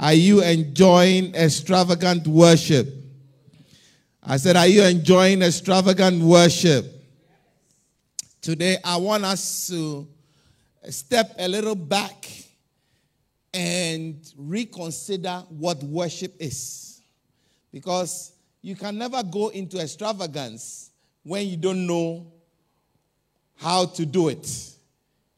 Are you enjoying extravagant worship? I said, Are you enjoying extravagant worship? Today, I want us to step a little back and reconsider what worship is. Because you can never go into extravagance when you don't know how to do it.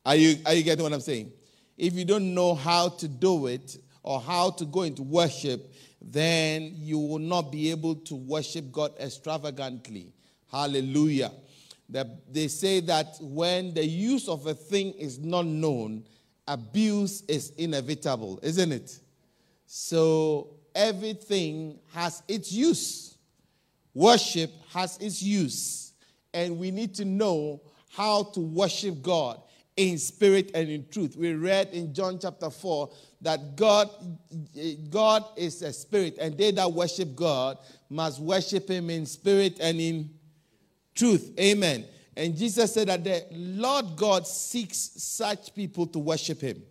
Are you, are you getting what I'm saying? If you don't know how to do it or how to go into worship, then you will not be able to worship God extravagantly. Hallelujah. They say that when the use of a thing is not known, abuse is inevitable, isn't it? So everything has its use. Worship has its use. And we need to know how to worship God in spirit and in truth. We read in John chapter 4 that God, God is a spirit, and they that worship God must worship him in spirit and in truth. Amen. And Jesus said that the Lord God seeks such people to worship him.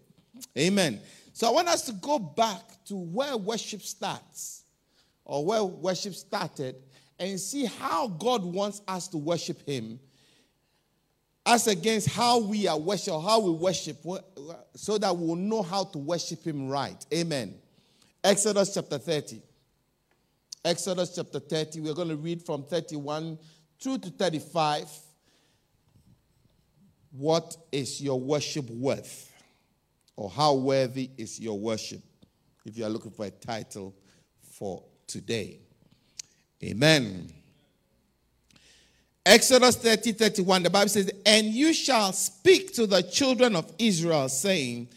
Amen. So I want us to go back to where worship starts or where worship started and see how God wants us to worship him as against how we are worship, how we worship, so that we will know how to worship him right. Amen. Exodus chapter 30. Exodus chapter 30. We're going to read from 31 through to 35. What is your worship worth? Or how worthy is your worship? If you are looking for a title for today. Amen. Exodus 30 31, the Bible says, And you shall speak to the children of Israel, saying,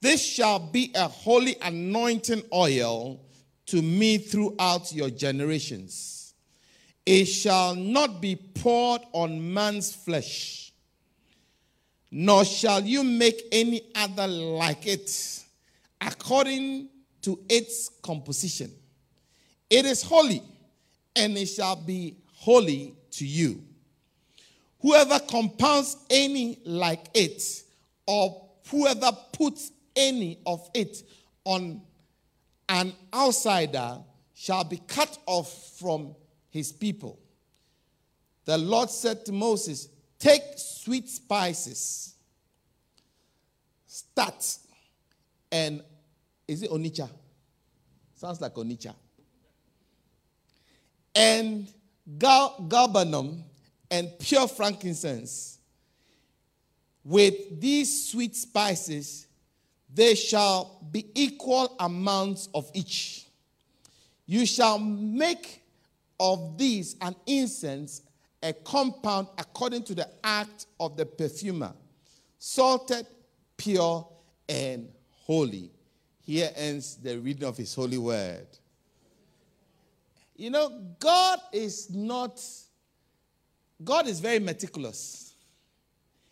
This shall be a holy anointing oil to me throughout your generations. It shall not be poured on man's flesh, nor shall you make any other like it, according to its composition. It is holy, and it shall be holy to you. Whoever compounds any like it, or whoever puts any of it on an outsider, shall be cut off from his people. The Lord said to Moses, Take sweet spices, start, and is it onicha? Sounds like onicha. And gal- galbanum and pure frankincense. With these sweet spices, there shall be equal amounts of each. You shall make of these an incense, a compound according to the act of the perfumer, salted, pure, and holy. Here ends the reading of his holy word. You know, God is not God is very meticulous.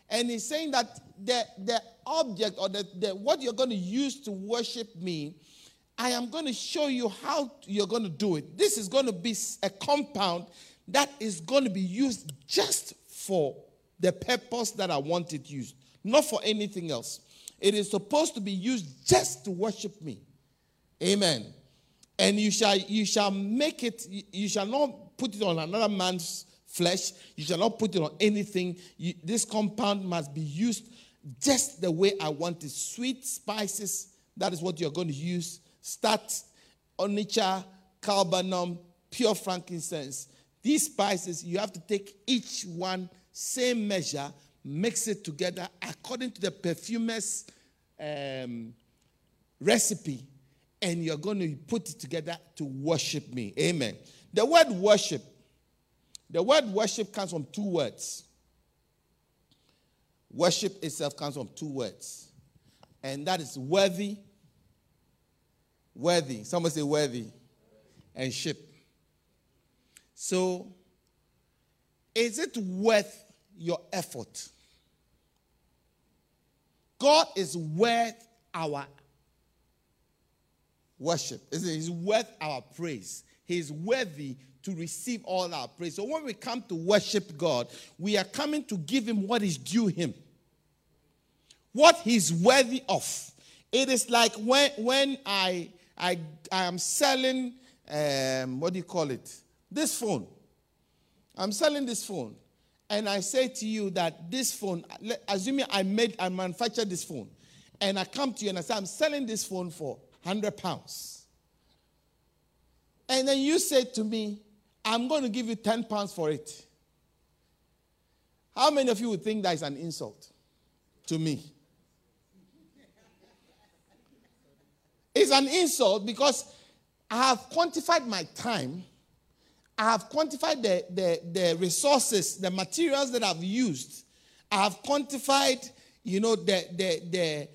And he's saying that the, the object or the, the, what you're going to use to worship me, I am going to show you how you're going to do it. This is going to be a compound that is going to be used just for the purpose that I want it used, not for anything else. It is supposed to be used just to worship me. Amen. And you shall you shall make it, you shall not put it on another man's flesh. You shall not put it on anything. You, this compound must be used just the way I want it. Sweet spices, that is what you're going to use. Start onycha, galbanum, pure frankincense. These spices, you have to take each one, same measure, mix it together according to the perfumer's um, recipe, and you're going to put it together to worship me. Amen. The word worship the word worship comes from two words. Worship itself comes from two words, and that is worthy. Worthy. Someone say worthy. And ship. So, is it worth your effort? God is worth our worship. He's worth our praise. He's worthy to receive all our praise. So when we come to worship God, we are coming to give Him what is due Him, what He's worthy of. It is like when, when I, I, I am selling, um, what do you call it? This phone. I'm selling this phone. And I say to you that this phone, assuming I made, I manufactured this phone, and I come to you and I say, I'm selling this phone for 100 pounds. And then you say to me, I'm going to give you 10 pounds for it. How many of you would think that is an insult to me? It's an insult because I have quantified my time. I have quantified the, the, the resources, the materials that I've used. I have quantified, you know, the, the, the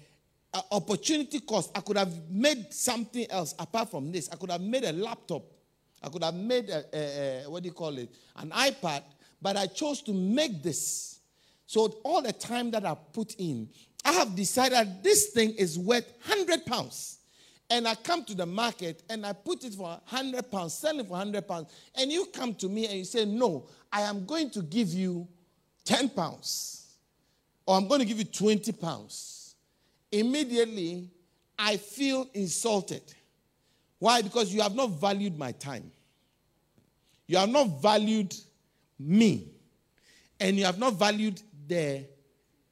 uh, opportunity cost. I could have made something else apart from this. I could have made a laptop. I could have made a, a, a what do you call it? An iPad. But I chose to make this. So all the time that I put in, I have decided this thing is worth 100 pounds and I come to the market and I put it for 100 pounds, sell it for 100 pounds, and you come to me and you say, No, I am going to give you 10 pounds, or I'm going to give you 20 pounds. Immediately, I feel insulted. Why? Because you have not valued my time. You have not valued me. And you have not valued the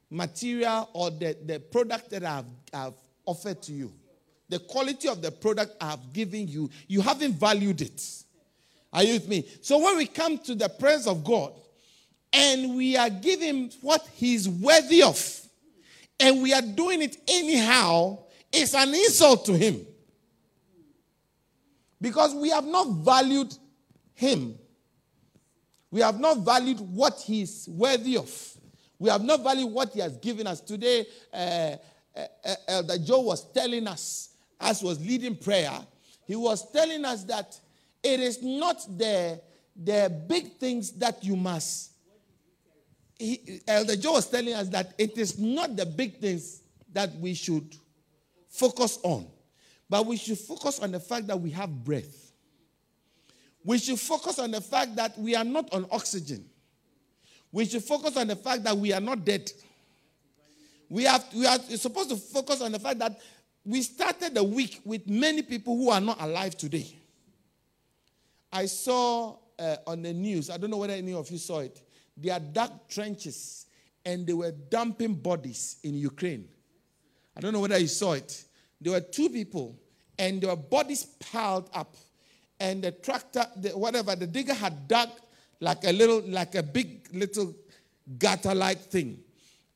material or the, the product that I've, I've offered to you the quality of the product I have given you, you haven't valued it. Are you with me? So when we come to the presence of God and we are giving what He's worthy of, and we are doing it anyhow, it's an insult to Him. Because we have not valued Him. We have not valued what he is worthy of. We have not valued what He has given us. Today, uh, uh, uh, Elder Joe was telling us as was leading prayer, he was telling us that it is not the, the big things that you must. He, Elder Joe was telling us that it is not the big things that we should focus on, but we should focus on the fact that we have breath. We should focus on the fact that we are not on oxygen. We should focus on the fact that we are not dead. We, have, we are supposed to focus on the fact that we started the week with many people who are not alive today. I saw uh, on the news, I don't know whether any of you saw it, there are dark trenches and they were dumping bodies in Ukraine. I don't know whether you saw it. There were two people and their bodies piled up. And the tractor, the, whatever, the digger had dug like a little, like a big little gutter like thing.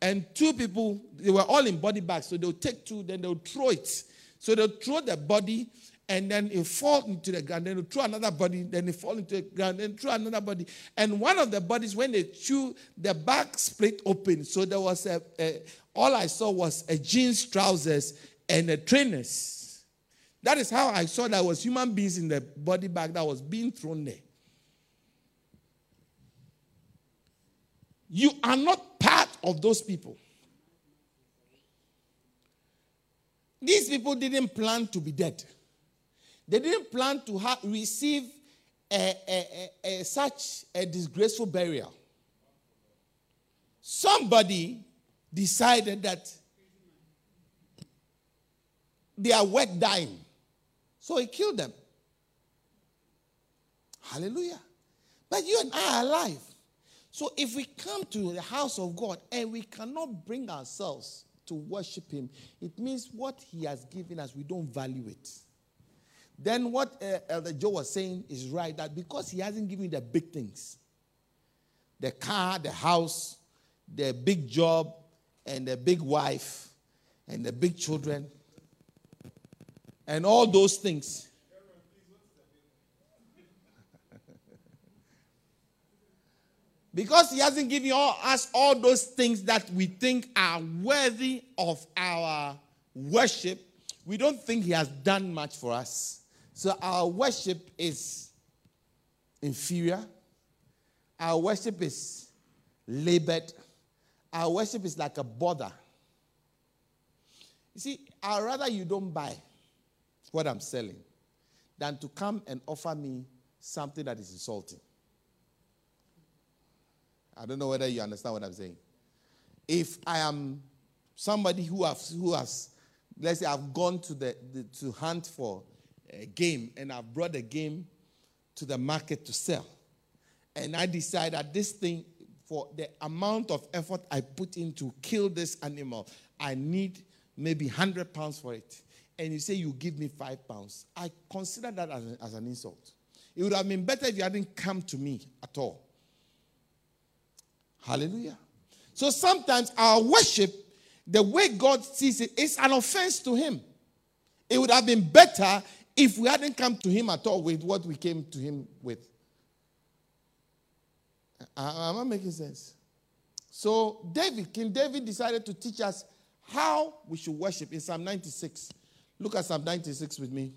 And two people, they were all in body bags. So they'll take two, then they'll throw it. So they'll throw the body, and then it fall into the ground. Then they'll throw another body, then it fall into the ground, then throw another body. And one of the bodies, when they chew, the back split open. So there was a, a all I saw was a jeans, trousers, and the trainers. That is how I saw that was human beings in the body bag that was being thrown there. You are not part of those people. These people didn't plan to be dead. They didn't plan to ha- receive a, a, a, such a disgraceful burial. Somebody decided that they are wet dying. So he killed them. Hallelujah. But you and I are alive. So if we come to the house of God and we cannot bring ourselves to worship Him, it means what He has given us, we don't value it. Then what uh, Elder Joe was saying is right that because He hasn't given the big things, the car, the house, the big job, and the big wife, and the big children, and all those things, Because he hasn't given all, us all those things that we think are worthy of our worship, we don't think he has done much for us. So our worship is inferior. Our worship is labored. Our worship is like a bother. You see, I'd rather you don't buy what I'm selling than to come and offer me something that is insulting. I don't know whether you understand what I'm saying. If I am somebody who has, who has let's say, I've gone to, the, the to hunt for a game and I've brought the game to the market to sell. And I decide that this thing, for the amount of effort I put in to kill this animal, I need maybe 100 pounds for it. And you say you give me five pounds. I consider that as, a, as an insult. It would have been better if you hadn't come to me at all. Hallelujah. So sometimes our worship, the way God sees it, is an offense to Him. It would have been better if we hadn't come to Him at all with what we came to Him with. Uh, uh, am I making sense? So David, King David decided to teach us how we should worship in Psalm 96. Look at Psalm 96 with me.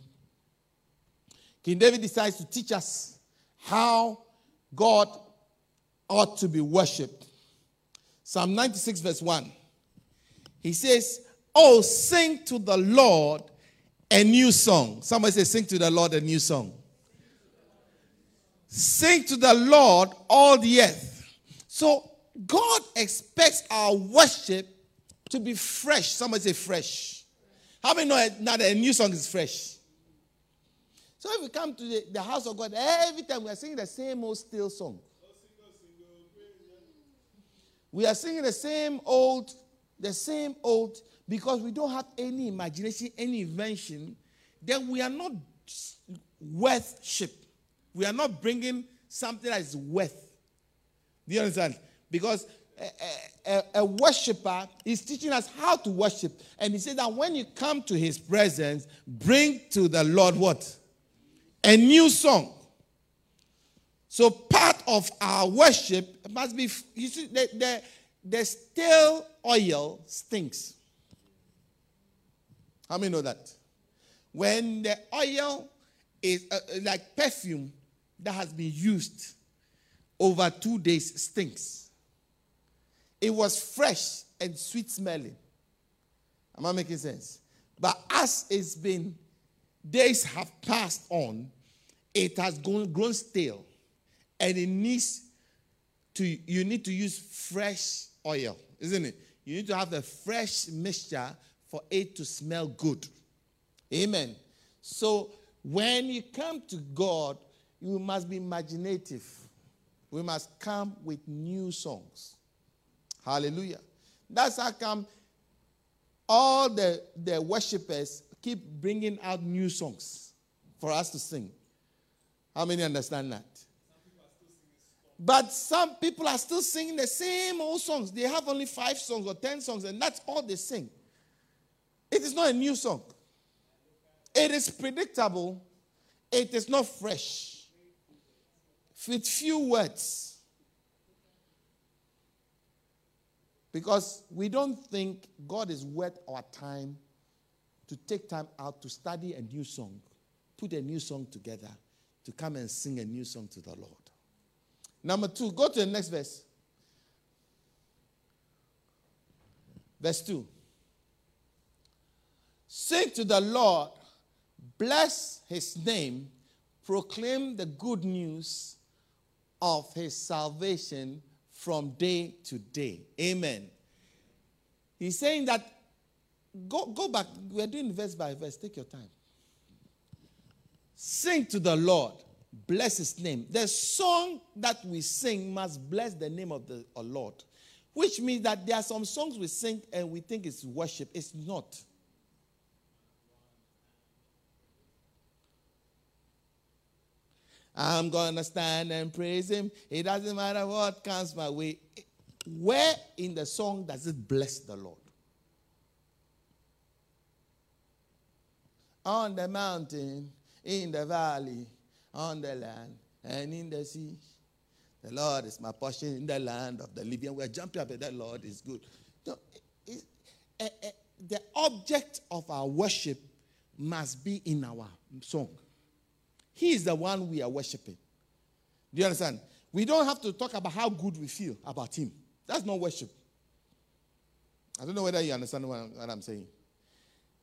King David decides to teach us how God ought to be worshipped. Psalm 96, verse 1. He says, Oh, sing to the Lord a new song. Somebody say, Sing to the Lord a new song. Sing to the Lord all the earth. So God expects our worship to be fresh. Somebody say fresh. How many know that a new song is fresh? So if we come to the, the house of God, every time we are singing the same old still song. We are singing the same old, the same old, because we don't have any imagination, any invention, then we are not worship. We are not bringing something that is worth. Do you understand? Because a, a, worshiper is teaching us how to worship. And he said that when you come to his presence, bring to the Lord what? A new song. So part of our worship must be, you see, the, the, the stale oil stinks. How many know that? When the oil is uh, uh, like perfume that has been used over two days stinks. It was fresh and sweet smelling. Am I making sense? But as it's been, days have passed on, it has grown, grown stale. And it needs to, you need to use fresh oil, isn't it? You need to have a fresh mixture for it to smell good. Amen. So when you come to God, you must be imaginative. We must come with new songs. Hallelujah. That's how come all the, the worshippers keep bringing out new songs for us to sing. How many understand that? But some people are still singing the same old songs. They have only five songs or ten songs, and that's all they sing. It is not a new song. It is predictable. It is not fresh. With few words. Because we don't think God is worth our time to take time out to study a new song, put a new song together, to come and sing a new song to the Lord. Number two, go to the next verse. Verse 2. Sing to the Lord, bless his name, proclaim the good news of his salvation from day to day. Amen. He's saying that, go, go back, we're doing verse by verse, take your time. Sing to the Lord, bless his name. The song that we sing must bless the name of the Lord, which means that there are some songs we sing and we think it's worship. It's not. I'm going to stand and praise him. It doesn't matter what comes my way. Where in the song does it bless the Lord? On the mountain, in the valley, on the land and in the sea. The Lord is my portion in the land of the living. We're jumping up at the Lord is good. So, it, uh, uh, the object of our worship must be in our song. He is the one we are worshiping. Do you understand? We don't have to talk about how good we feel about Him. That's not worship. I don't know whether you understand what I'm, what I'm saying.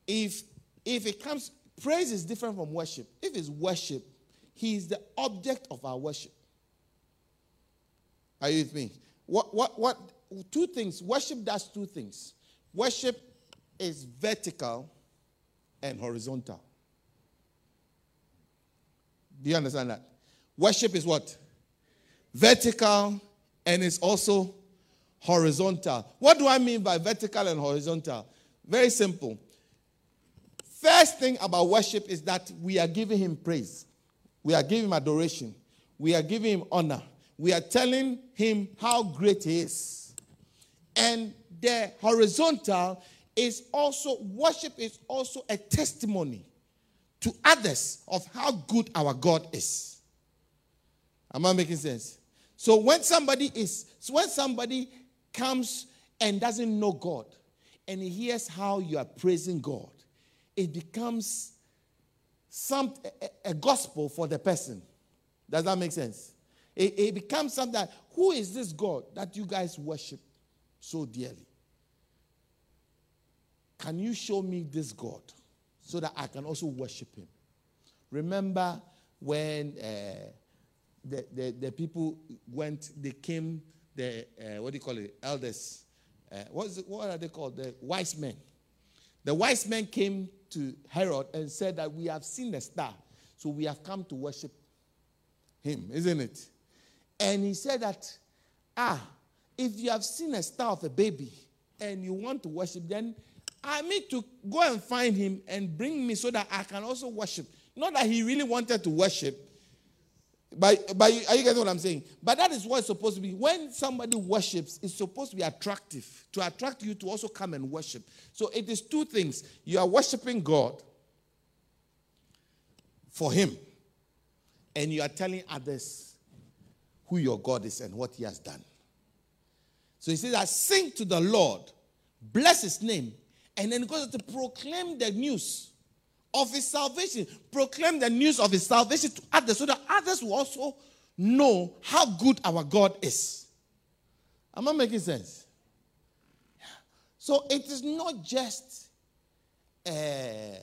If if it comes, praise is different from worship. If it's worship, he is the object of our worship. Are you with me? What, what, what, two things. Worship does two things. Worship is vertical and horizontal. Do you understand that? Worship is what? Vertical and it's also horizontal. What do I mean by vertical and horizontal? Very simple. First thing about worship is that we are giving him praise. We are giving him adoration. We are giving him honor. We are telling him how great he is. And the horizontal is also, worship is also a testimony to others of how good our God is. Am I making sense? So when somebody is, so when somebody comes and doesn't know God and he hears how you are praising God, it becomes some a, a gospel for the person. Does that make sense? It, it becomes something that who is this God that you guys worship so dearly? Can you show me this God so that I can also worship him? Remember when uh, the, the, the, people went, they came, the, uh, what do you call it, elders, uh, what, is it, what are they called? The wise men. The wise men came to Herod and said that we have seen a star, so we have come to worship him, isn't it? And he said that, ah, if you have seen a star of a baby and you want to worship, then I need to go and find him and bring me so that I can also worship. Not that he really wanted to worship, but, but are you getting what I'm saying? But that is what it's supposed to be. When somebody worships, it's supposed to be attractive, to attract you to also come and worship. So it is two things. You are worshiping God for Him, and you are telling others who your God is and what He has done. So He says, I sing to the Lord, bless His name, and then goes to proclaim the news of his salvation. Proclaim the news of his salvation to others so that others will also know how good our God is. Am I making sense? So it is not just uh,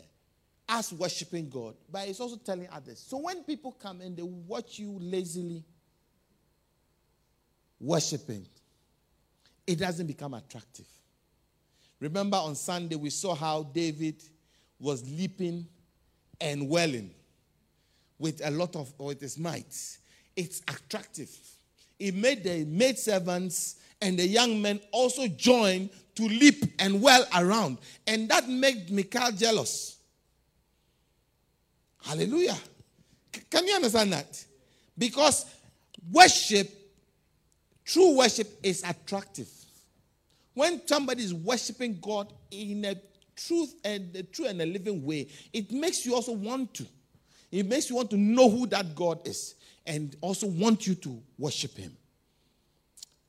us worshiping God, but it's also telling others. So when people come and they watch you lazily worshiping, it doesn't become attractive. Remember on Sunday, we saw how David was leaping and welling with a lot of with his might. It's attractive. It made the maid servants and the young men also join to leap and well around. And that made Michal jealous. Hallelujah. Can you understand that? Because worship, true worship, is attractive. When somebody is worshiping God in a truth and the true and a living way, it makes you also want to. It makes you want to know who that God is and also want you to worship him.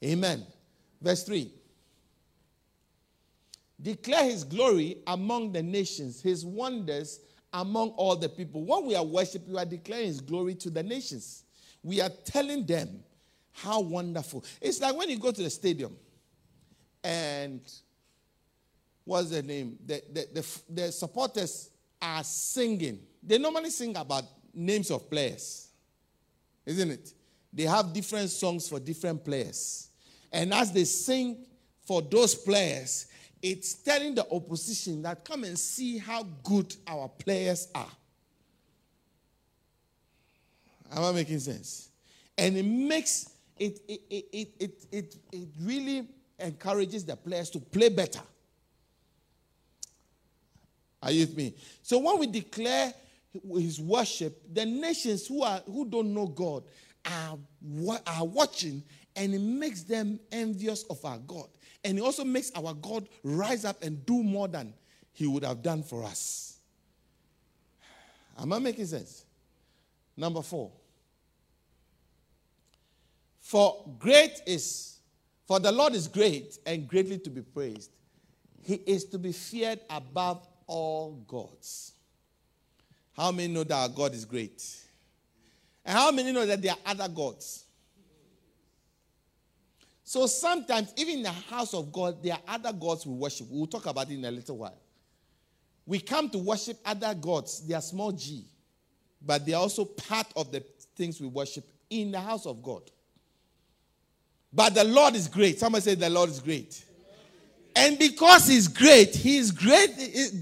Amen. Verse 3. Declare his glory among the nations, his wonders among all the people. When we are worshiping, we are declaring his glory to the nations. We are telling them how wonderful. It's like when you go to the stadium and what's the name? The, the, the, the supporters are singing. They normally sing about names of players, isn't it? They have different songs for different players. And as they sing for those players, it's telling the opposition that come and see how good our players are. Am I making sense? And it makes it it, it, it, it, it, it really encourages the players to play better. Are you with me? So when we declare his worship, the nations who are who don't know God are, are watching, and it makes them envious of our God. And it also makes our God rise up and do more than he would have done for us. Am I making sense? Number four. For great is, for the Lord is great and greatly to be praised. He is to be feared above all gods. How many know that our God is great? And how many know that there are other gods? So sometimes, even in the house of God, there are other gods we worship. We'll talk about it in a little while. We come to worship other gods, they are small g, but they are also part of the things we worship in the house of God. But the Lord is great. Somebody say, The Lord is great. And because he's great, he is great,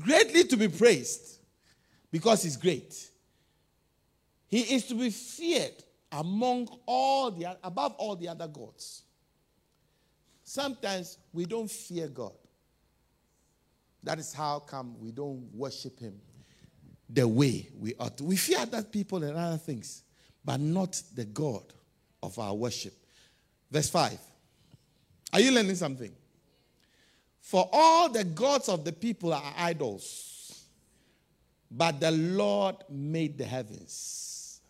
greatly to be praised. Because he's great. He is to be feared among all the above all the other gods. Sometimes we don't fear God. That is how come we don't worship him the way we ought to. We fear other people and other things, but not the God of our worship. Verse 5. Are you learning something? For all the gods of the people are idols, but the Lord made the heavens.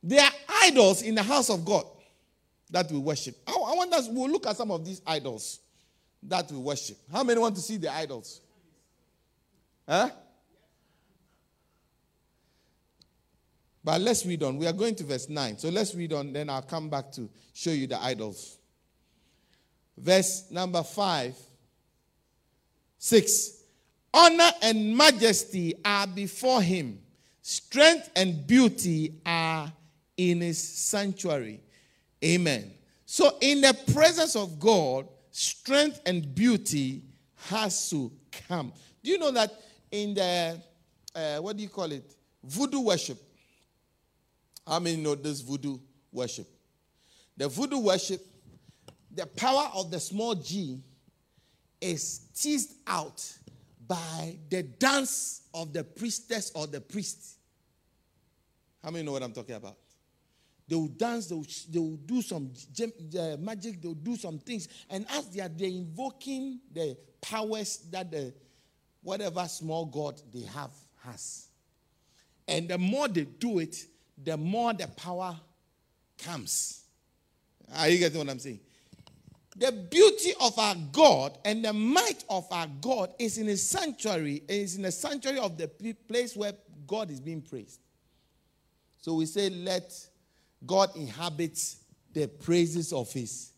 They are idols in the house of God that we worship. I, want us, we'll look at some of these idols that we worship. How many want to see the idols? Huh? But let's read on. We are going to verse 9. So let's read on, then I'll come back to show you the idols. Verse number 5, 6. Honor and majesty are before him, strength and beauty are in his sanctuary. Amen. So, in the presence of God, strength and beauty has to come. Do you know that in the, uh, what do you call it? Voodoo worship. How many know this voodoo worship? The voodoo worship, the power of the small g is teased out by the dance of the priestess or the priest. How many know what I'm talking about? They will dance, they will, they will do some uh, magic, they will do some things. And as they are they're invoking the powers that the whatever small God they have has. And the more they do it, the more the power comes. Are you getting what I'm saying? The beauty of our God and the might of our God is in a sanctuary, is in a sanctuary of the place where God is being praised. So we say, let God inhabit the praises of his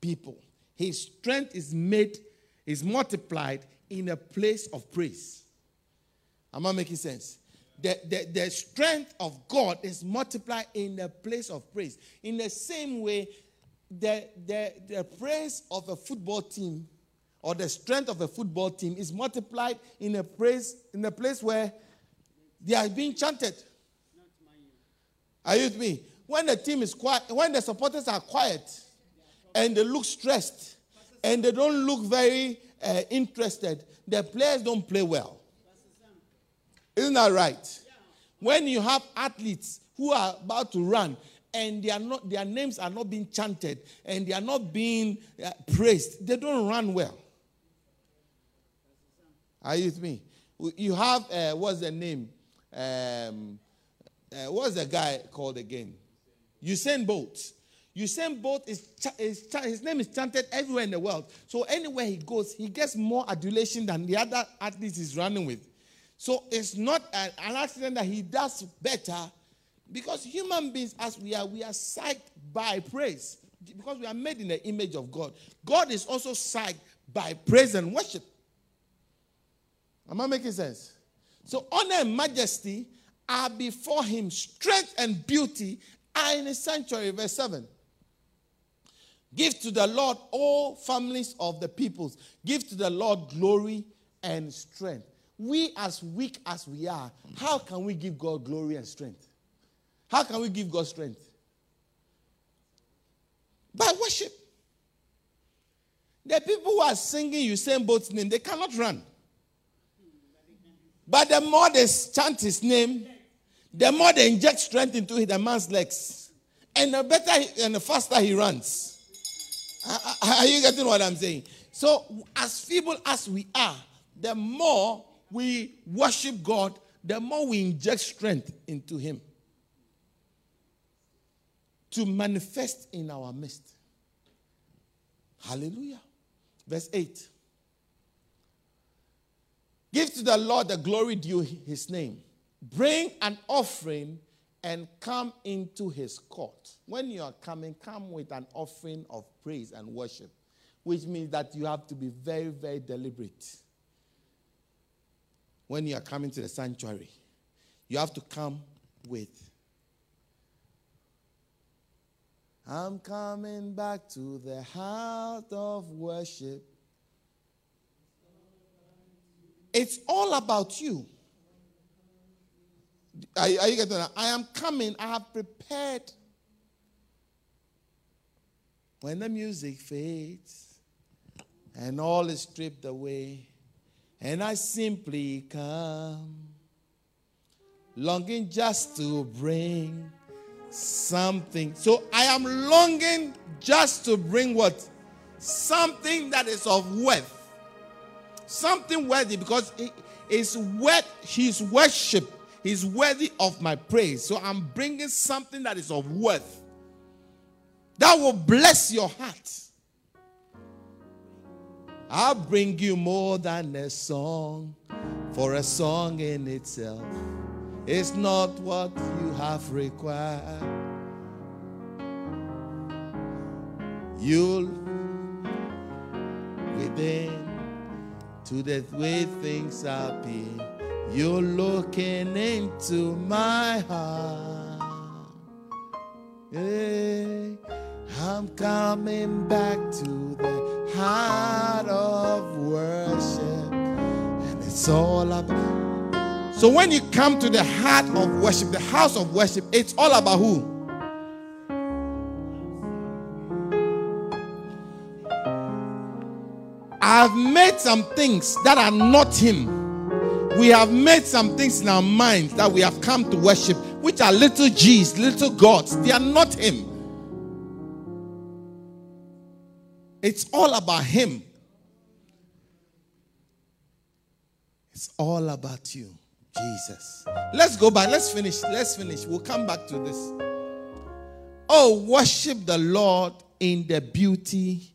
people. His strength is made, is multiplied in a place of praise. Am I making sense? The, the, the strength of God is multiplied in the place of praise. In the same way, the, the, the praise of a football team or the strength of a football team is multiplied in a praise in a place where they are being chanted. Are you with me? When the team is quiet, when the supporters are quiet and they look stressed and they don't look very uh, interested, the players don't play well. Isn't that right? When you have athletes who are about to run and they are not, their names are not being chanted and they are not being uh, praised, they don't run well. Are you with me? You have, uh, what's the name? Um, uh, what's the guy called again? Usain Bolt. Usain Bolt is, is his name is chanted everywhere in the world. So anywhere he goes, he gets more adulation than the other athletes he's running with. So it's not an, an accident that he does better because human beings, as we are, we are psyched by praise because we are made in the image of God. God is also psyched by praise and worship. Am I making sense? So honor and majesty are before him, strength and beauty are in his sanctuary. Verse 7. Give to the Lord all families of the peoples. Give to the Lord glory and strength we, as weak as we are, how can we give God glory and strength? How can we give God strength? By worship. The people who are singing Usain Bolt's name, they cannot run. But the more they chant his name, the more they inject strength into the man's legs. And the better and the faster he runs. Are you getting what I'm saying? So, as feeble as we are, the more we worship God, the more we inject strength into Him to manifest in our midst. Hallelujah. Verse 8. Give to the Lord the glory due his name. Bring an offering and come into his court. When you are coming, come with an offering of praise and worship, which means that you have to be very, very deliberate when you are coming to the sanctuary, you have to come with. I'm coming back to the heart of worship. It's all about you. Are, are you getting that? I am coming. I have prepared. When the music fades and all is stripped away, and I simply come, longing just to bring something. So I am longing just to bring what? Something that is of worth. Something worthy because it is worth his worship. He's worthy of my praise. So I'm bringing something that is of worth. That will bless your heart. I'll bring you more than a song, for a song in itself is not what you have required. You'll within to the way things are being. You're looking into my heart. Hey, I'm coming back to the heart of worship, and it's all about. So when you come to the heart of worship, the house of worship, it's all about who? I've made some things that are not Him. We have made some things in our minds that we have come to worship, which are little g's, little gods. They are not Him. It's all about Him. It's all about you. Jesus. Let's go back. Let's finish. Let's finish. We'll come back to this. Oh, worship the Lord in the beauty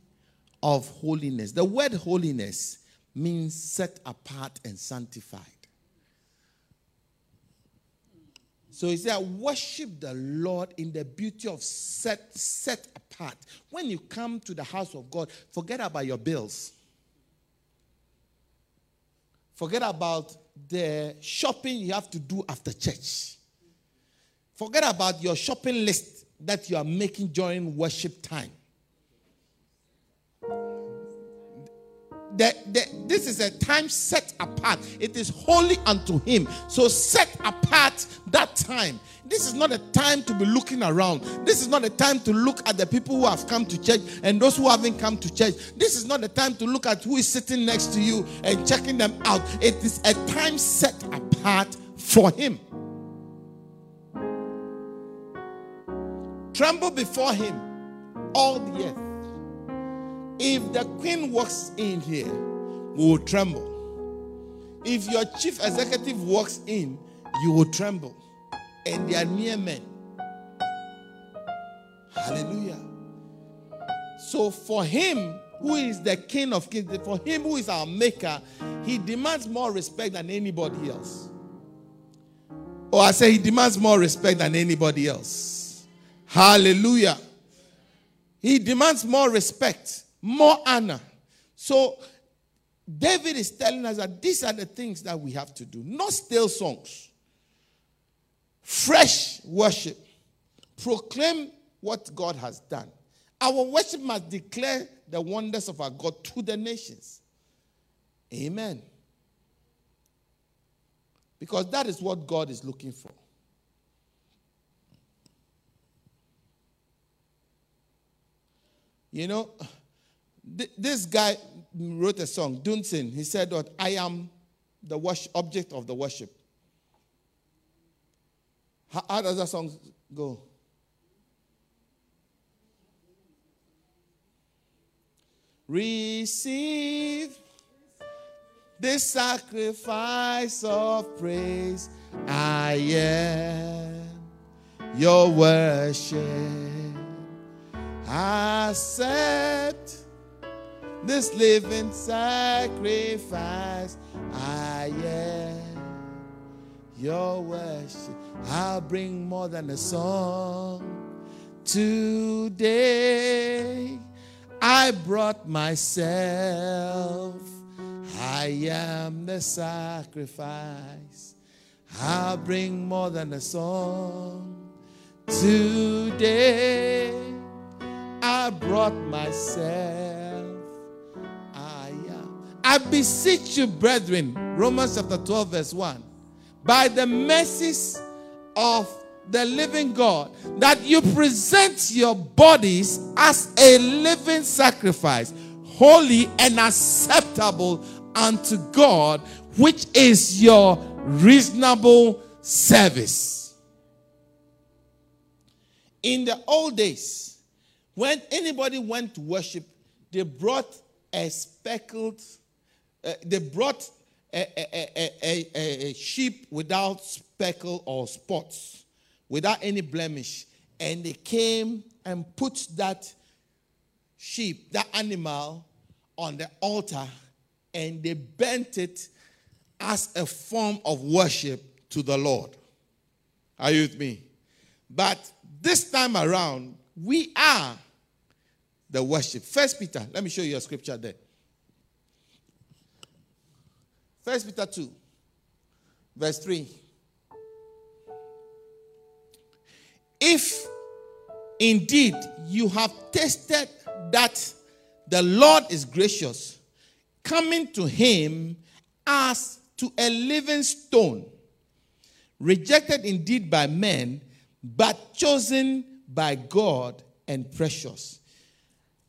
of holiness. The word holiness means set apart and sanctified. So he said, worship the Lord in the beauty of set, set apart. When you come to the house of God, forget about your bills. Forget about the shopping you have to do after church. Forget about your shopping list that you are making during worship time. The, the, this is a time set apart. It is holy unto Him. So set apart that time. This is not a time to be looking around. This is not a time to look at the people who have come to church and those who haven't come to church. This is not a time to look at who is sitting next to you and checking them out. It is a time set apart for Him. Tremble before Him, all the earth. If the queen walks in here, we will tremble. If your chief executive walks in, you will tremble. And they are near men. Hallelujah. So for him, who is the king of kings, for him who is our maker, he demands more respect than anybody else. Or oh, I say he demands more respect than anybody else. Hallelujah. He demands more respect more honor. So David is telling us that these are the things that we have to do. Not stale songs. Fresh worship. Proclaim what God has done. Our worship must declare the wonders of our God to the nations. Amen. Because that is what God is looking for. You know, this guy wrote a song, Dunsin. He said that I am the worship, object of the worship. How, how does that song go? Receive this sacrifice of praise. I am your worship. I accept this living sacrifice. I am your worship. I'll bring more than a song today. I brought myself. I am the sacrifice. I'll bring more than a song today. I brought myself. Beseech you, brethren, Romans chapter 12, verse 1, by the mercies of the living God, that you present your bodies as a living sacrifice, holy and acceptable unto God, which is your reasonable service. In the old days, when anybody went to worship, they brought a speckled, uh, they brought a, a, a, a, sheep without speckle or spots, without any blemish, and they came and put that sheep, that animal, on the altar, and they bent it as a form of worship to the Lord. Are you with me? But this time around, we are the worship. First Peter, let me show you a scripture there. First Peter 2, verse 3. If indeed you have tasted that the Lord is gracious, coming to him as to a living stone, rejected indeed by men, but chosen by God and precious.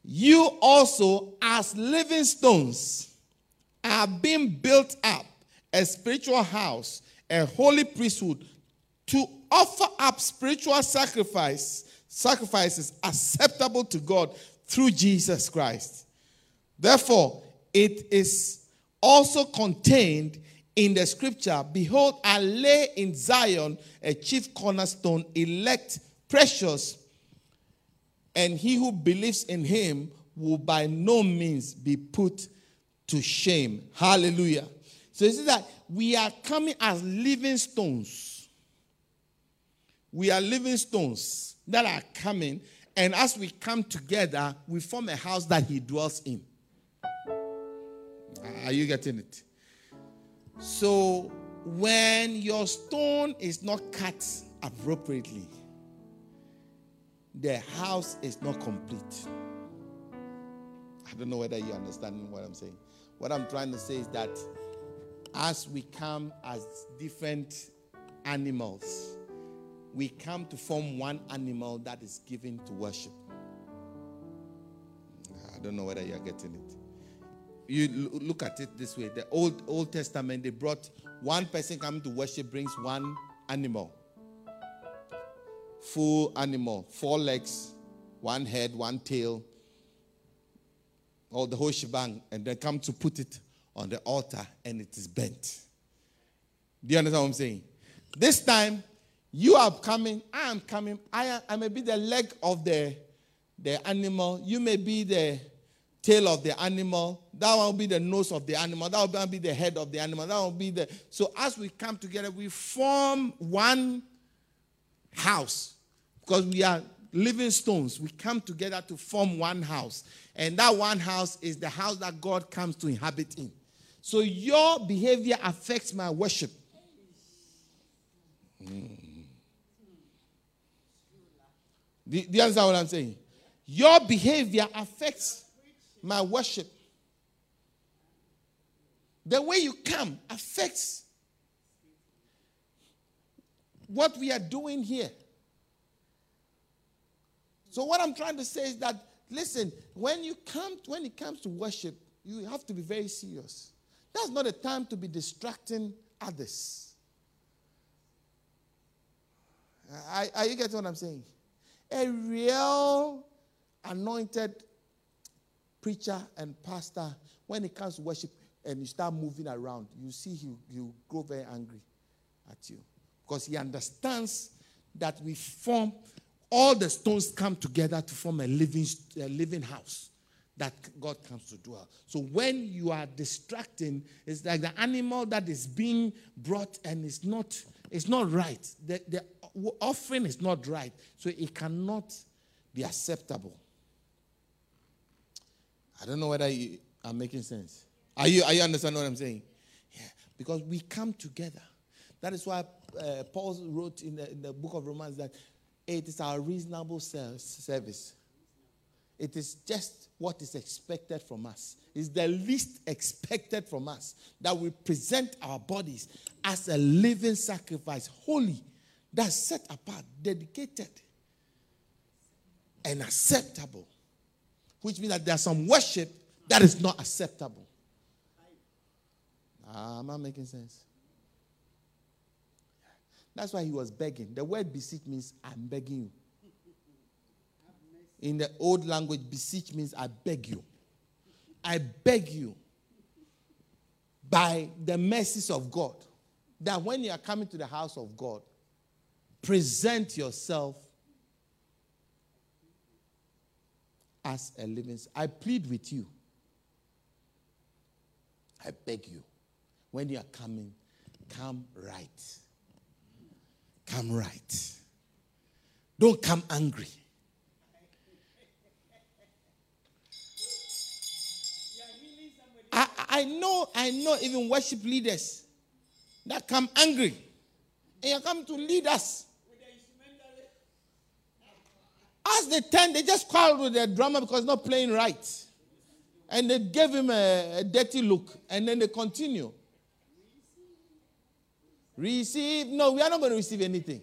You also, as living stones, are being built up a spiritual house, a holy priesthood, to offer up spiritual sacrifice, sacrifices acceptable to God through Jesus Christ. Therefore, it is also contained in the scripture Behold, I lay in Zion a chief cornerstone, elect, precious, and he who believes in him will by no means be put to shame. Hallelujah. So you see that we are coming as living stones. We are living stones that are coming, and as we come together, we form a house that he dwells in. Are you getting it? So when your stone is not cut appropriately, the house is not complete. I don't know whether you understand what I'm saying. What I'm trying to say is that as we come as different animals, we come to form one animal that is given to worship. I don't know whether you're getting it. You look at it this way. The Old Old Testament, they brought one person coming to worship brings one animal full animal, four legs, one head, one tail, or the whole shebang, and then come to put it on the altar and it is bent. Do you understand what I'm saying? This time, you are coming, I am coming, I, I may be the leg of the, the animal, you may be the tail of the animal, that one will be the nose of the animal, that will be the head of the animal, that will be the. So as we come together, we form one house because we are living stones. We come together to form one house. And that one house is the house that God comes to inhabit in. So your behavior affects my worship. Mm. Do, do you understand what I'm saying? Your behavior affects my worship. The way you come affects what we are doing here. So what I'm trying to say is that listen, when you come when it comes to worship, you have to be very serious. That's not a time to be distracting others. Are, you getting what I'm saying? A real anointed preacher and pastor, when it comes to worship and you start moving around, you see he you grow very angry at you. Because he understands that we form all the stones come together to form a living, a living house that God comes to dwell. So when you are distracting, it's like the animal that is being brought and it's not, it's not right. The, the offering is not right. So it cannot be acceptable. I don't know whether you are making sense. Are you, are you understanding what I'm saying? Yeah. Because we come together. That is why uh, Paul wrote in the, in the book of Romans that it is our reasonable service. It is just what is expected from us. It's the least expected from us that we present our bodies as a living sacrifice, holy, that's set apart, dedicated, and acceptable. Which means that there's some worship that is not acceptable. Ah, am I making sense? That's why he was begging. The word beseech means I'm begging you. In the old language, beseech means I beg you. I beg you by the mercies of God that when you are coming to the house of God, present yourself as a living. I plead with you. I beg you. When you are coming, come right. Come right. Don't come angry. I, I know, I know even worship leaders that come angry. And you come to lead us. As they turn, they just quarrel with their drummer because not playing right. And they gave him a, a dirty look. And then they continue. Receive. No, we are not going to receive anything.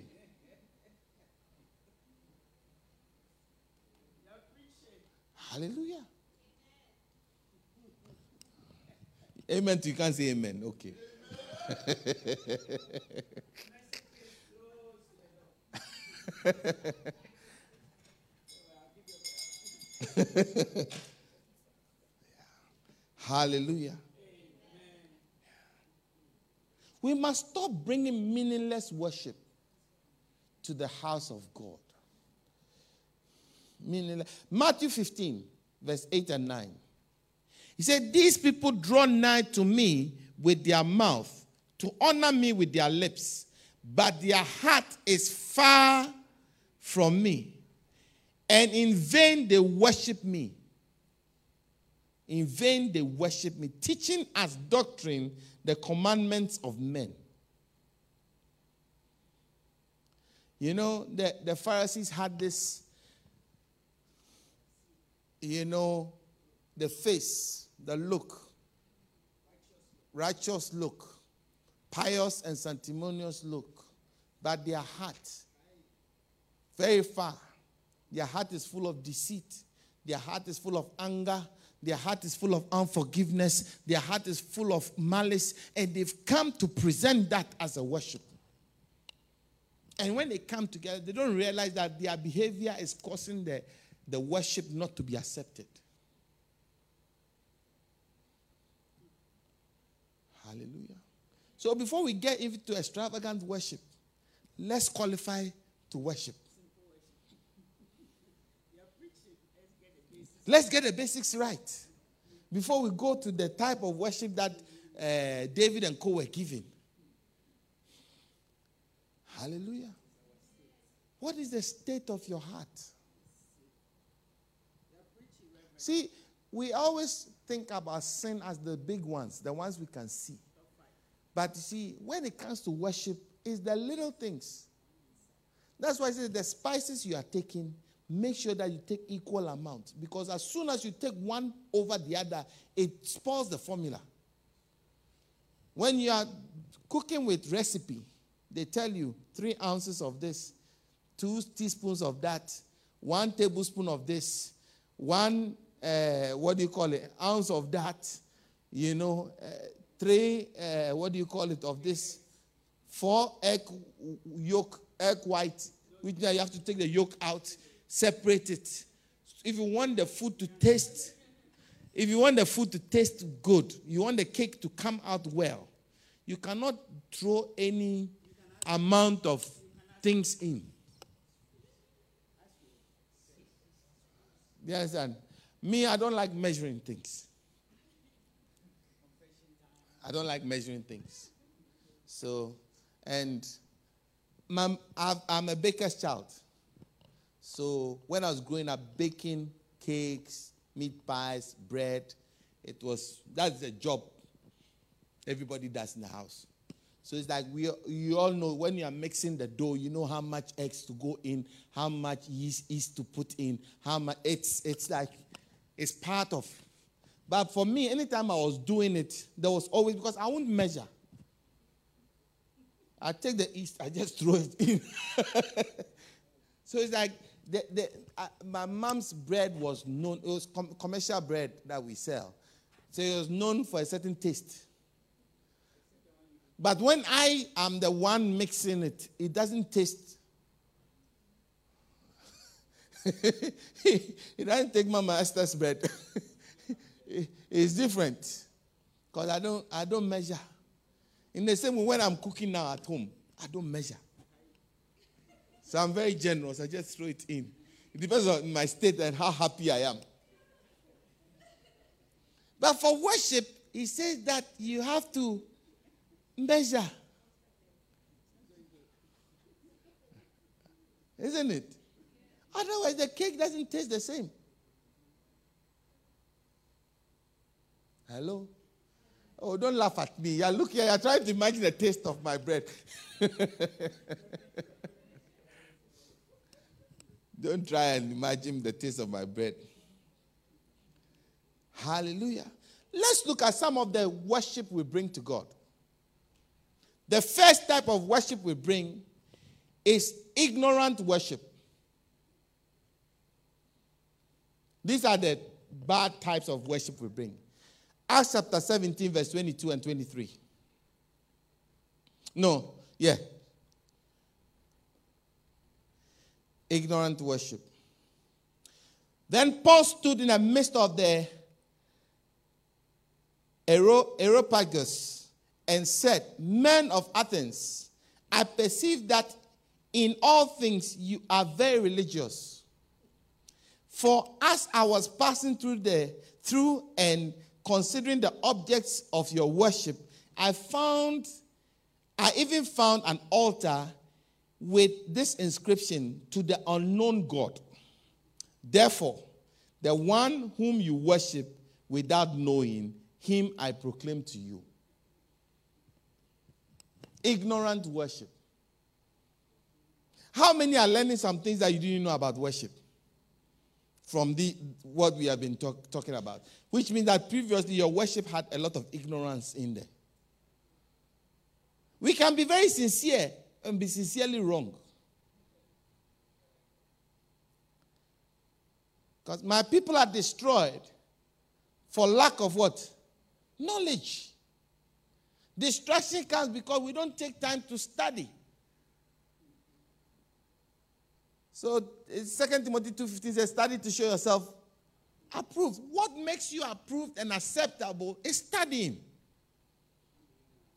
Hallelujah. Amen. You can't say amen. Okay. Hallelujah. We must stop bringing meaningless worship to the house of God. Meaningless. Matthew 15, verse 8 and 9. He said, These people draw nigh to me with their mouth to honor me with their lips, but their heart is far from me. And in vain they worship me. In vain they worship me, teaching as doctrine the commandments of men. You know, the, the Pharisees had this, you know, the face, the look, righteous look, pious and sanctimonious look, but their heart, very far. Their heart is full of deceit. Their heart is full of anger. Their heart is full of unforgiveness. Their heart is full of malice. And they've come to present that as a worship. And when they come together, they don't realize that their behavior is causing the, the worship not to be accepted. Hallelujah. So before we get into extravagant worship, let's qualify to worship. Let's get the basics right before we go to the type of worship that uh, David and Co were giving. Hallelujah. What is the state of your heart? See, we always think about sin as the big ones, the ones we can see. But you see, when it comes to worship, it's the little things. That's why I say the spices you are taking, make sure that you take equal amount. Because as soon as you take one over the other, it spoils the formula. When you are cooking with recipe, they tell you three ounces of this, two teaspoons of that, one tablespoon of this, one uh, what do you call it, ounce of that, you know, uh, three, uh, what do you call it, of this, four egg yolk, egg white, which now you have to take the yolk out, separate it. If you want the food to taste, if you want the food to taste good, you want the cake to come out well, you cannot throw any amount of things in. You understand? Me, I don't like measuring things. I don't like measuring things. So, and my, I'm a baker's child. So when I was growing up, baking cakes, meat pies, bread, it was that's the job everybody does in the house. So it's like we you all know when you are mixing the dough, you know how much eggs to go in, how much yeast is to put in, how much it's it's like it's part of. But for me, anytime I was doing it, there was always because I won't measure. I take the east, I just throw it in. so it's like the, the, uh, my mom's bread was known, it was com- commercial bread that we sell. So it was known for a certain taste. But when I am the one mixing it, it doesn't taste. it doesn't take my master's bread. it's different. Because I don't I don't measure. In the same way, when I'm cooking now at home, I don't measure. So I'm very generous. I just throw it in. It depends on my state and how happy I am. But for worship, he says that you have to measure. Isn't it? Otherwise, the cake doesn't taste the same. Hello? Oh, don't laugh at me. You're looking, you're trying to imagine the taste of my bread. don't try and imagine the taste of my bread. Hallelujah. Let's look at some of the worship we bring to God. The first type of worship we bring is ignorant worship. These are the bad types of worship we bring. Acts chapter 17, verse 22 and 23. No, yeah. Ignorant worship. Then Paul stood in the midst of the Areopagus and said, Men of Athens, I perceive that in all things you are very religious. For as I was passing through the through and considering the objects of your worship, I found, I even found an altar with this inscription to the unknown God. Therefore, the one whom you worship without knowing, him I proclaim to you. Ignorant worship. How many are learning some things that you didn't know about worship? From the what we have been talk, talking about. Which means that previously your worship had a lot of ignorance in there. We can be very sincere and be sincerely wrong. Because my people are destroyed for lack of what? Knowledge. Distraction comes because we don't take time to study. So 2 Timothy 2.15 says, study to show yourself approved. What makes you approved and acceptable is studying.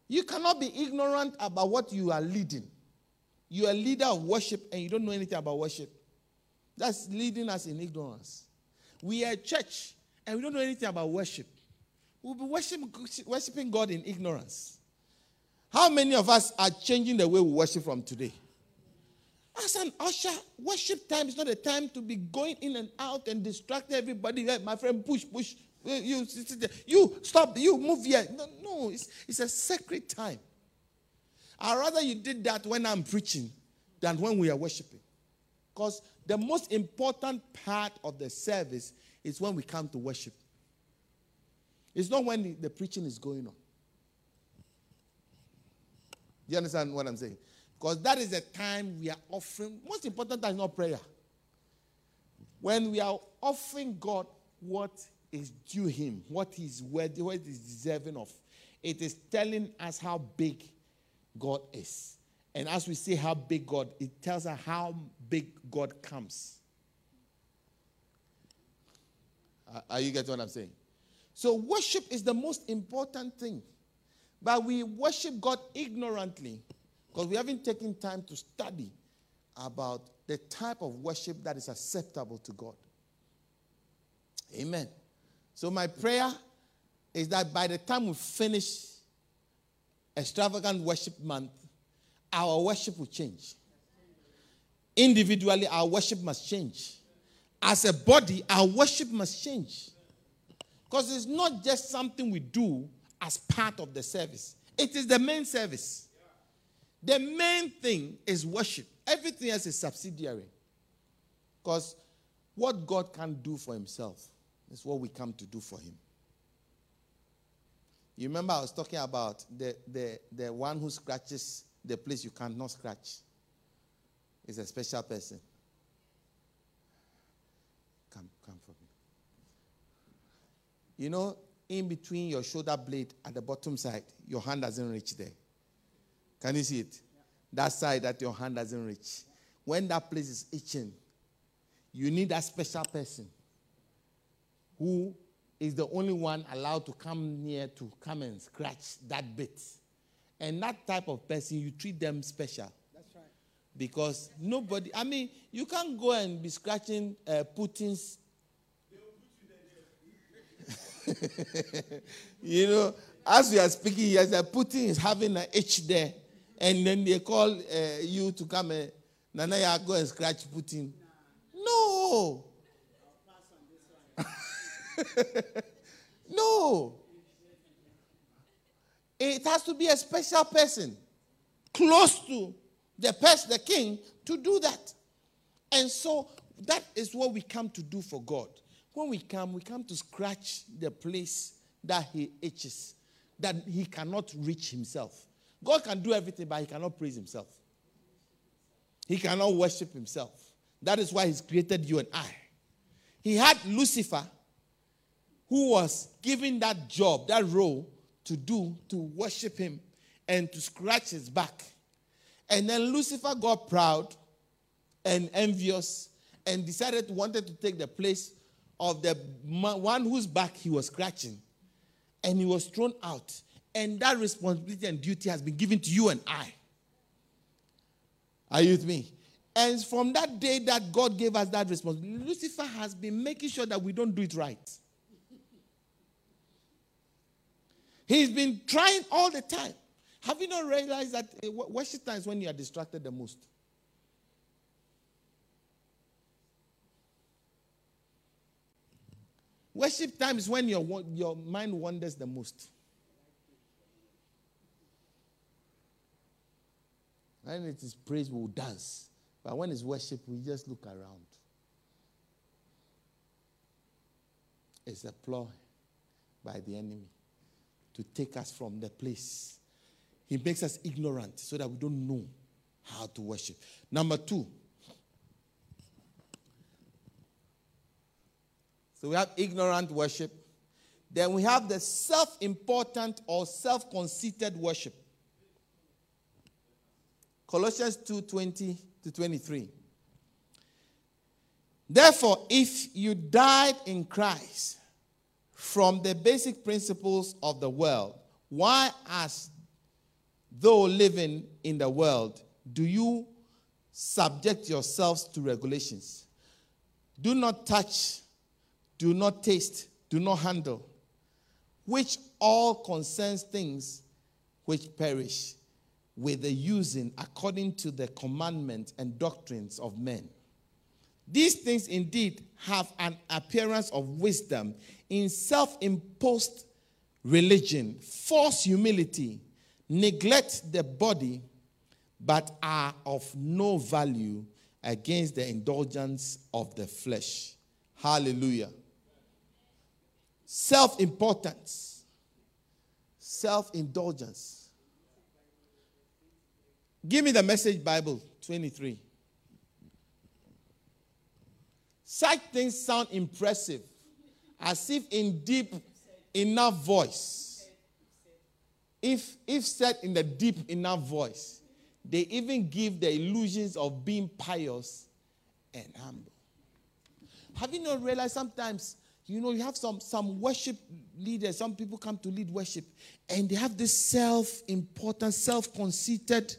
You cannot be ignorant about what you are leading. You are a leader of worship and you don't know anything about worship. That's leading us in ignorance. We are a church and we don't know anything about worship. We'll be worshiping, worshiping God in ignorance. How many of us are changing the way we worship from today? As an usher, worship time is not a time to be going in and out and distract everybody. Hey, my friend, push, push. You, you stop, you move here. No, no it's, it's a sacred time. I'd rather you did that when I'm preaching than when we are worshiping. Because the most important part of the service is when we come to worship. It's not when the preaching is going on. You understand what I'm saying? Because that is the time we are offering. Most important time is not prayer. When we are offering God what is due Him, what He's worthy, what He's deserving of, it is telling us how big God is. And as we see how big God, it tells us how big God comes. Are you getting what I'm saying? So, worship is the most important thing. But we worship God ignorantly because we haven't taken time to study about the type of worship that is acceptable to God. Amen. So, my prayer is that by the time we finish extravagant worship month, our worship will change. Individually, our worship must change. As a body, our worship must change. Because it's not just something we do as part of the service, it is the main service. The main thing is worship. Everything else is subsidiary. Because what God can do for himself is what we come to do for him. You remember I was talking about the, the, the one who scratches the place you cannot scratch is a special person. Come, come for me. You know, in between your shoulder blade at the bottom side, your hand doesn't reach there. Can you see it? That side that your hand doesn't reach. When that place is itching, you need that special person who is the only one allowed to come near to come and scratch that bit. And that type of person, you treat them special. That's right. Because nobody, I mean, you can't go and be scratching uh, Putin's. you know, as we are speaking here, that Putin is having an itch there. And then they call uh, you to come and, Nana, go and scratch Putin. No. no. It has to be a special person close to the person, the king, to do that. And so that is what we come to do for God. When we come, we come to scratch the place that he itches, that he cannot reach himself. God can do everything, but he cannot praise himself. He cannot worship himself. That is why he's created you and I. He had Lucifer, who was given that job, that role to do, to worship him and to scratch his back. And then Lucifer got proud and envious and decided wanted to take the place of the one whose back he was scratching. And he was thrown out. And that responsibility and duty has been given to you and I. Are you with me? And from that day that God gave us that responsibility, Lucifer has been making sure that we don't do it right. He's been trying all the time. Have you not realized that uh, worship time is when you are distracted the most? Worship time is when your, your mind wanders the most. When it is praise, we'll dance. But when it's worship, we just look around. It's a ploy by the enemy to take us from the place. He makes us ignorant so that we don't know how to worship. Number two. So we have ignorant worship. Then we have the self important or self conceited worship. Colossians 2 20 to 23. Therefore, if you died in Christ from the basic principles of the world, why, as though living in the world, do you subject yourselves to regulations? Do not touch, do not taste, do not handle, which all concerns things which perish with the using according to the commandments and doctrines of men. These things indeed have an appearance of wisdom in self imposed religion, false humility, neglect the body, but are of no value against the indulgence of the flesh. Hallelujah. Self importance, self indulgence Give me the message Bible 23. Such things sound impressive, as if in deep enough voice. If, if said in the deep enough voice, they even give the illusions of being pious and humble. Have you not realized sometimes, you know, you have some, some worship leaders, some people come to lead worship, and they have this self important, self conceited,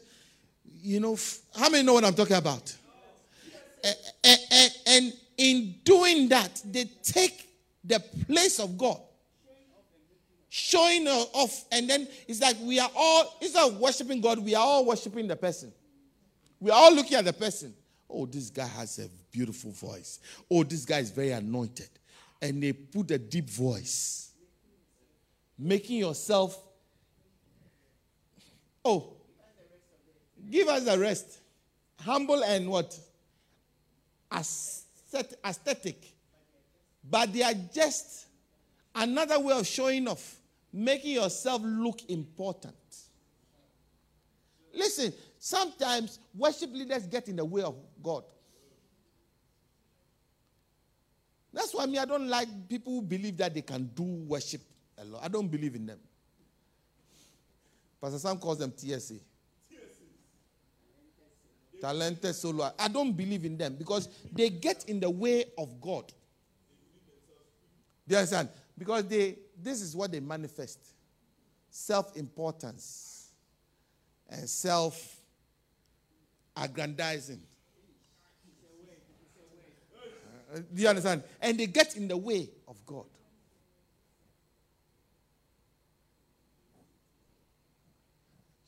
you know, how many know what I'm talking about? And, and, and in doing that, they take the place of God, showing off. And then it's like we are all, instead of worshiping God, we are all worshiping the person. We are all looking at the person. Oh, this guy has a beautiful voice. Oh, this guy is very anointed. And they put a deep voice, making yourself. Oh, Give us the rest. Humble and what? Aesthetic. But they are just another way of showing off, making yourself look important. listen, sometimes worship leaders get in the way of God. That's why me, I don't like people who believe that they can do worship a lot. I don't believe in them. Pastor Sam calls them TSA. Talented solo. I don't believe in them because they get in the way of God. Do you understand? Because they this is what they manifest. Self-importance and self-aggrandizing. Uh, do you understand? And they get in the way of God.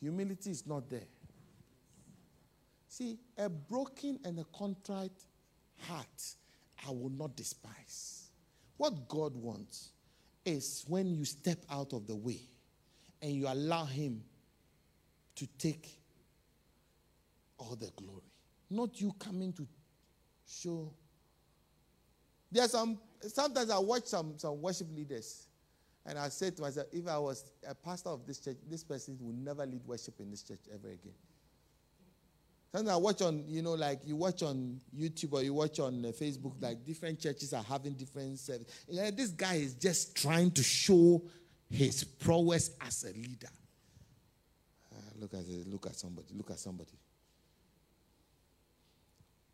Humility is not there. See, a broken and a contrite heart I will not despise. What God wants is when you step out of the way and you allow Him to take all the glory. Not you coming to show. There are some, sometimes I watch some, some worship leaders and I said to myself, if I was a pastor of this church, this person would never lead worship in this church ever again. Sometimes I watch on, you know, like you watch on YouTube or you watch on uh, Facebook, like different churches are having different services. Yeah, this guy is just trying to show his prowess as a leader. Uh, look at it, look at somebody, look at somebody.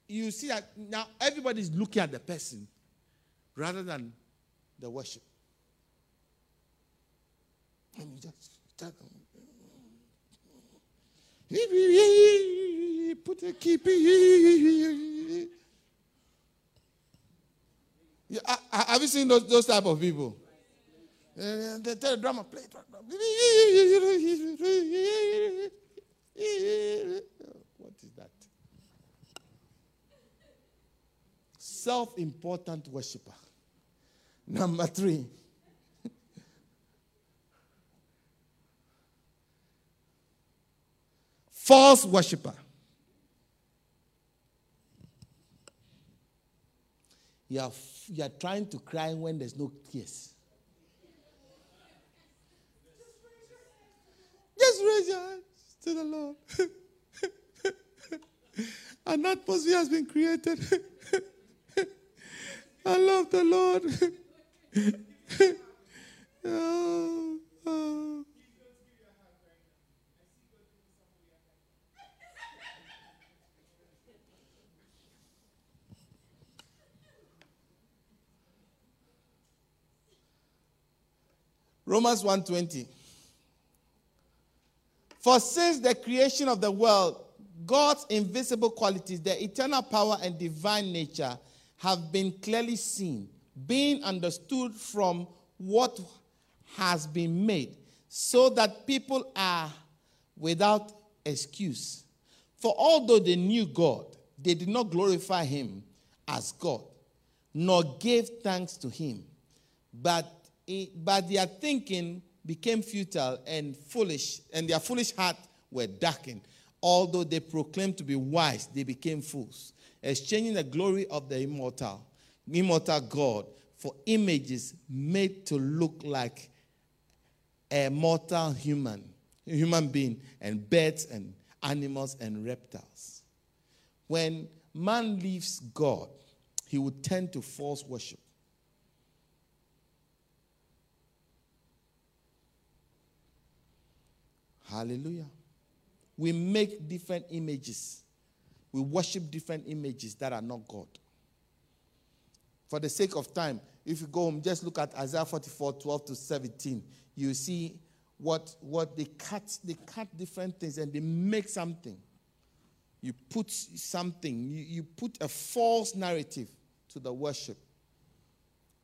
You see that now everybody's looking at the person rather than the worship. And you just tell them. Put a keep. Yeah, have you seen those, those type of people? Uh, they tell the drummer, play What is that? Self important worshiper. Number three. False worshiper. You are, you are trying to cry when there's no tears. Just raise your hands to the Lord. An atmosphere has been created. I love the Lord. oh, oh. Romans 1:20. For since the creation of the world, God's invisible qualities, the eternal power and divine nature, have been clearly seen, being understood from what has been made, so that people are without excuse. For although they knew God, they did not glorify him as God, nor gave thanks to him, but but their thinking became futile and foolish, and their foolish heart were darkened. Although they proclaimed to be wise, they became fools, exchanging the glory of the immortal, immortal God for images made to look like a mortal human, human being, and birds and animals and reptiles. When man leaves God, he would tend to false worship. Hallelujah. We make different images. We worship different images that are not God. For the sake of time, if you go home, just look at Isaiah 44 12 to 17. You see what, what they cut, they cut different things and they make something. You put something, you, you put a false narrative to the worship.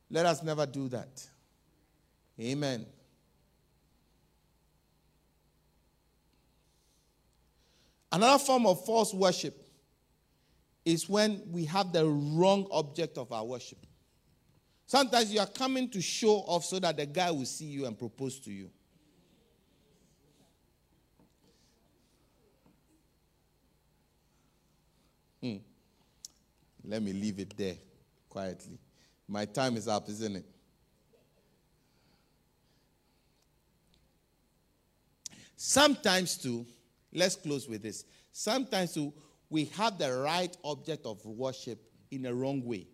Let us never do that. Amen. Another form of false worship is when we have the wrong object of our worship. Sometimes you are coming to show off so that the guy will see you and propose to you. Hmm. Let me leave it there quietly. My time is up, isn't it? Sometimes, too, Let's close with this. Sometimes we have the right object of worship in a wrong way.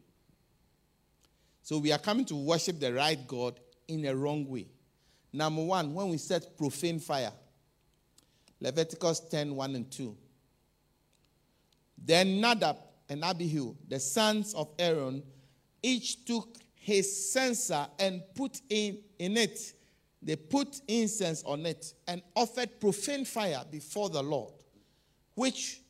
So we are coming to worship the right God in a wrong way. Number one, when we set profane fire, Leviticus 10 1 and 2. Then Nadab and Abihu, the sons of Aaron, each took his censer and put in, in it, they put incense on it and offered profane fire before the Lord, which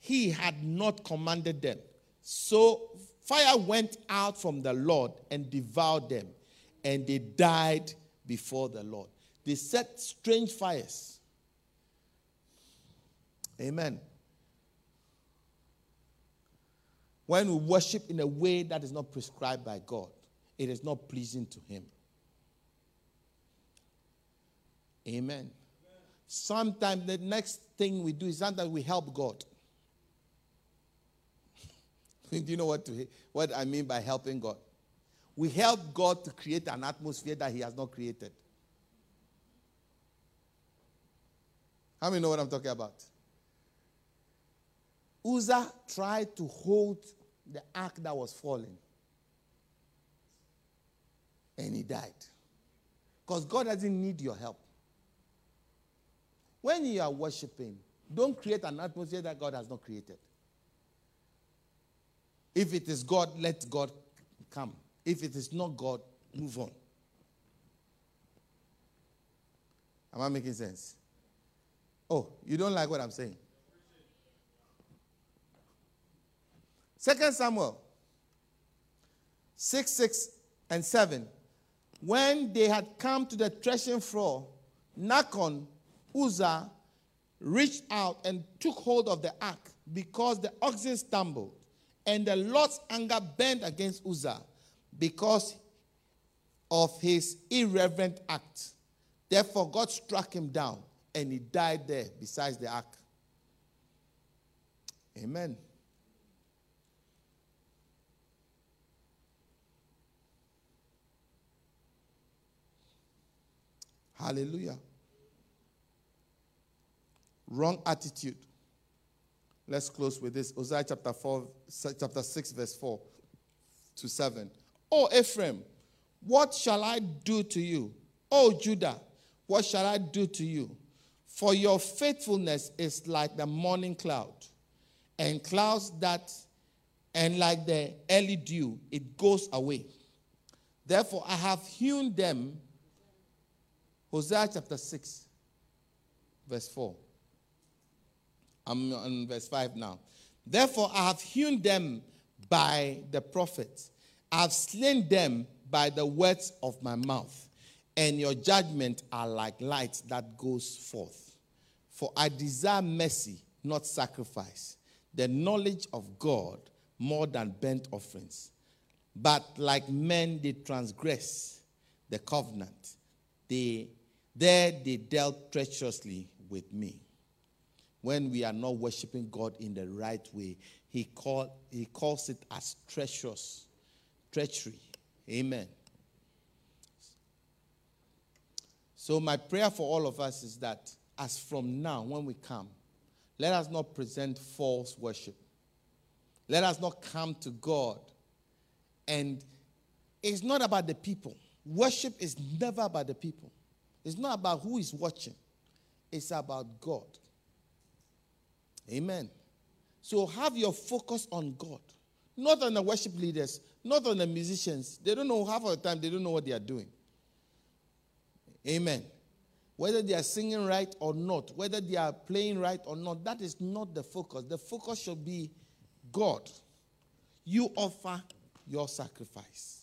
he had not commanded them. So fire went out from the Lord and devoured them, and they died before the Lord. They set strange fires. Amen. When we worship in a way that is not prescribed by God, it is not pleasing to Him. Amen. Sometimes the next thing we do is sometimes we help God. do you know what, to, what I mean by helping God? We help God to create an atmosphere that He has not created. How many know what I'm talking about? Uzzah tried to hold the ark that was falling. And he died. Because God doesn't need your help. When you are worshiping, don't create an atmosphere that God has not created. If it is God, let God come. If it is not God, move on. Am I making sense? Oh, you don't like what I'm saying? Second Samuel 6, 6 and 7. When they had come to the threshing floor, Nachon, Uzzah, reached out and took hold of the ark because the oxen stumbled. And the Lord's anger burned against Uzzah because of his irreverent act. Therefore, God struck him down and he died there beside the ark. Amen. Hallelujah. Wrong attitude. Let's close with this. Hosea chapter 4, chapter 6, verse 4 to 7. Oh, Ephraim, what shall I do to you? Oh, Judah, what shall I do to you? For your faithfulness is like the morning cloud, and clouds that, and like the early dew, it goes away. Therefore, I have hewn them Hosea chapter 6, verse 4. I'm on verse 5 now. Therefore, I have hewn them by the prophets, I have slain them by the words of my mouth, and your judgment are like light that goes forth. For I desire mercy, not sacrifice, the knowledge of God more than burnt offerings. But like men, they transgress the covenant. They there they dealt treacherously with me. When we are not worshiping God in the right way, he, call, he calls it as treacherous, treachery. Amen. So, my prayer for all of us is that as from now, when we come, let us not present false worship. Let us not come to God. And it's not about the people. Worship is never about the people. It's not about who is watching, it's about God. Amen. So have your focus on God, not on the worship leaders, not on the musicians. They don't know half of the time, they don't know what they are doing. Amen. Whether they are singing right or not, whether they are playing right or not, that is not the focus. The focus should be God. You offer your sacrifice.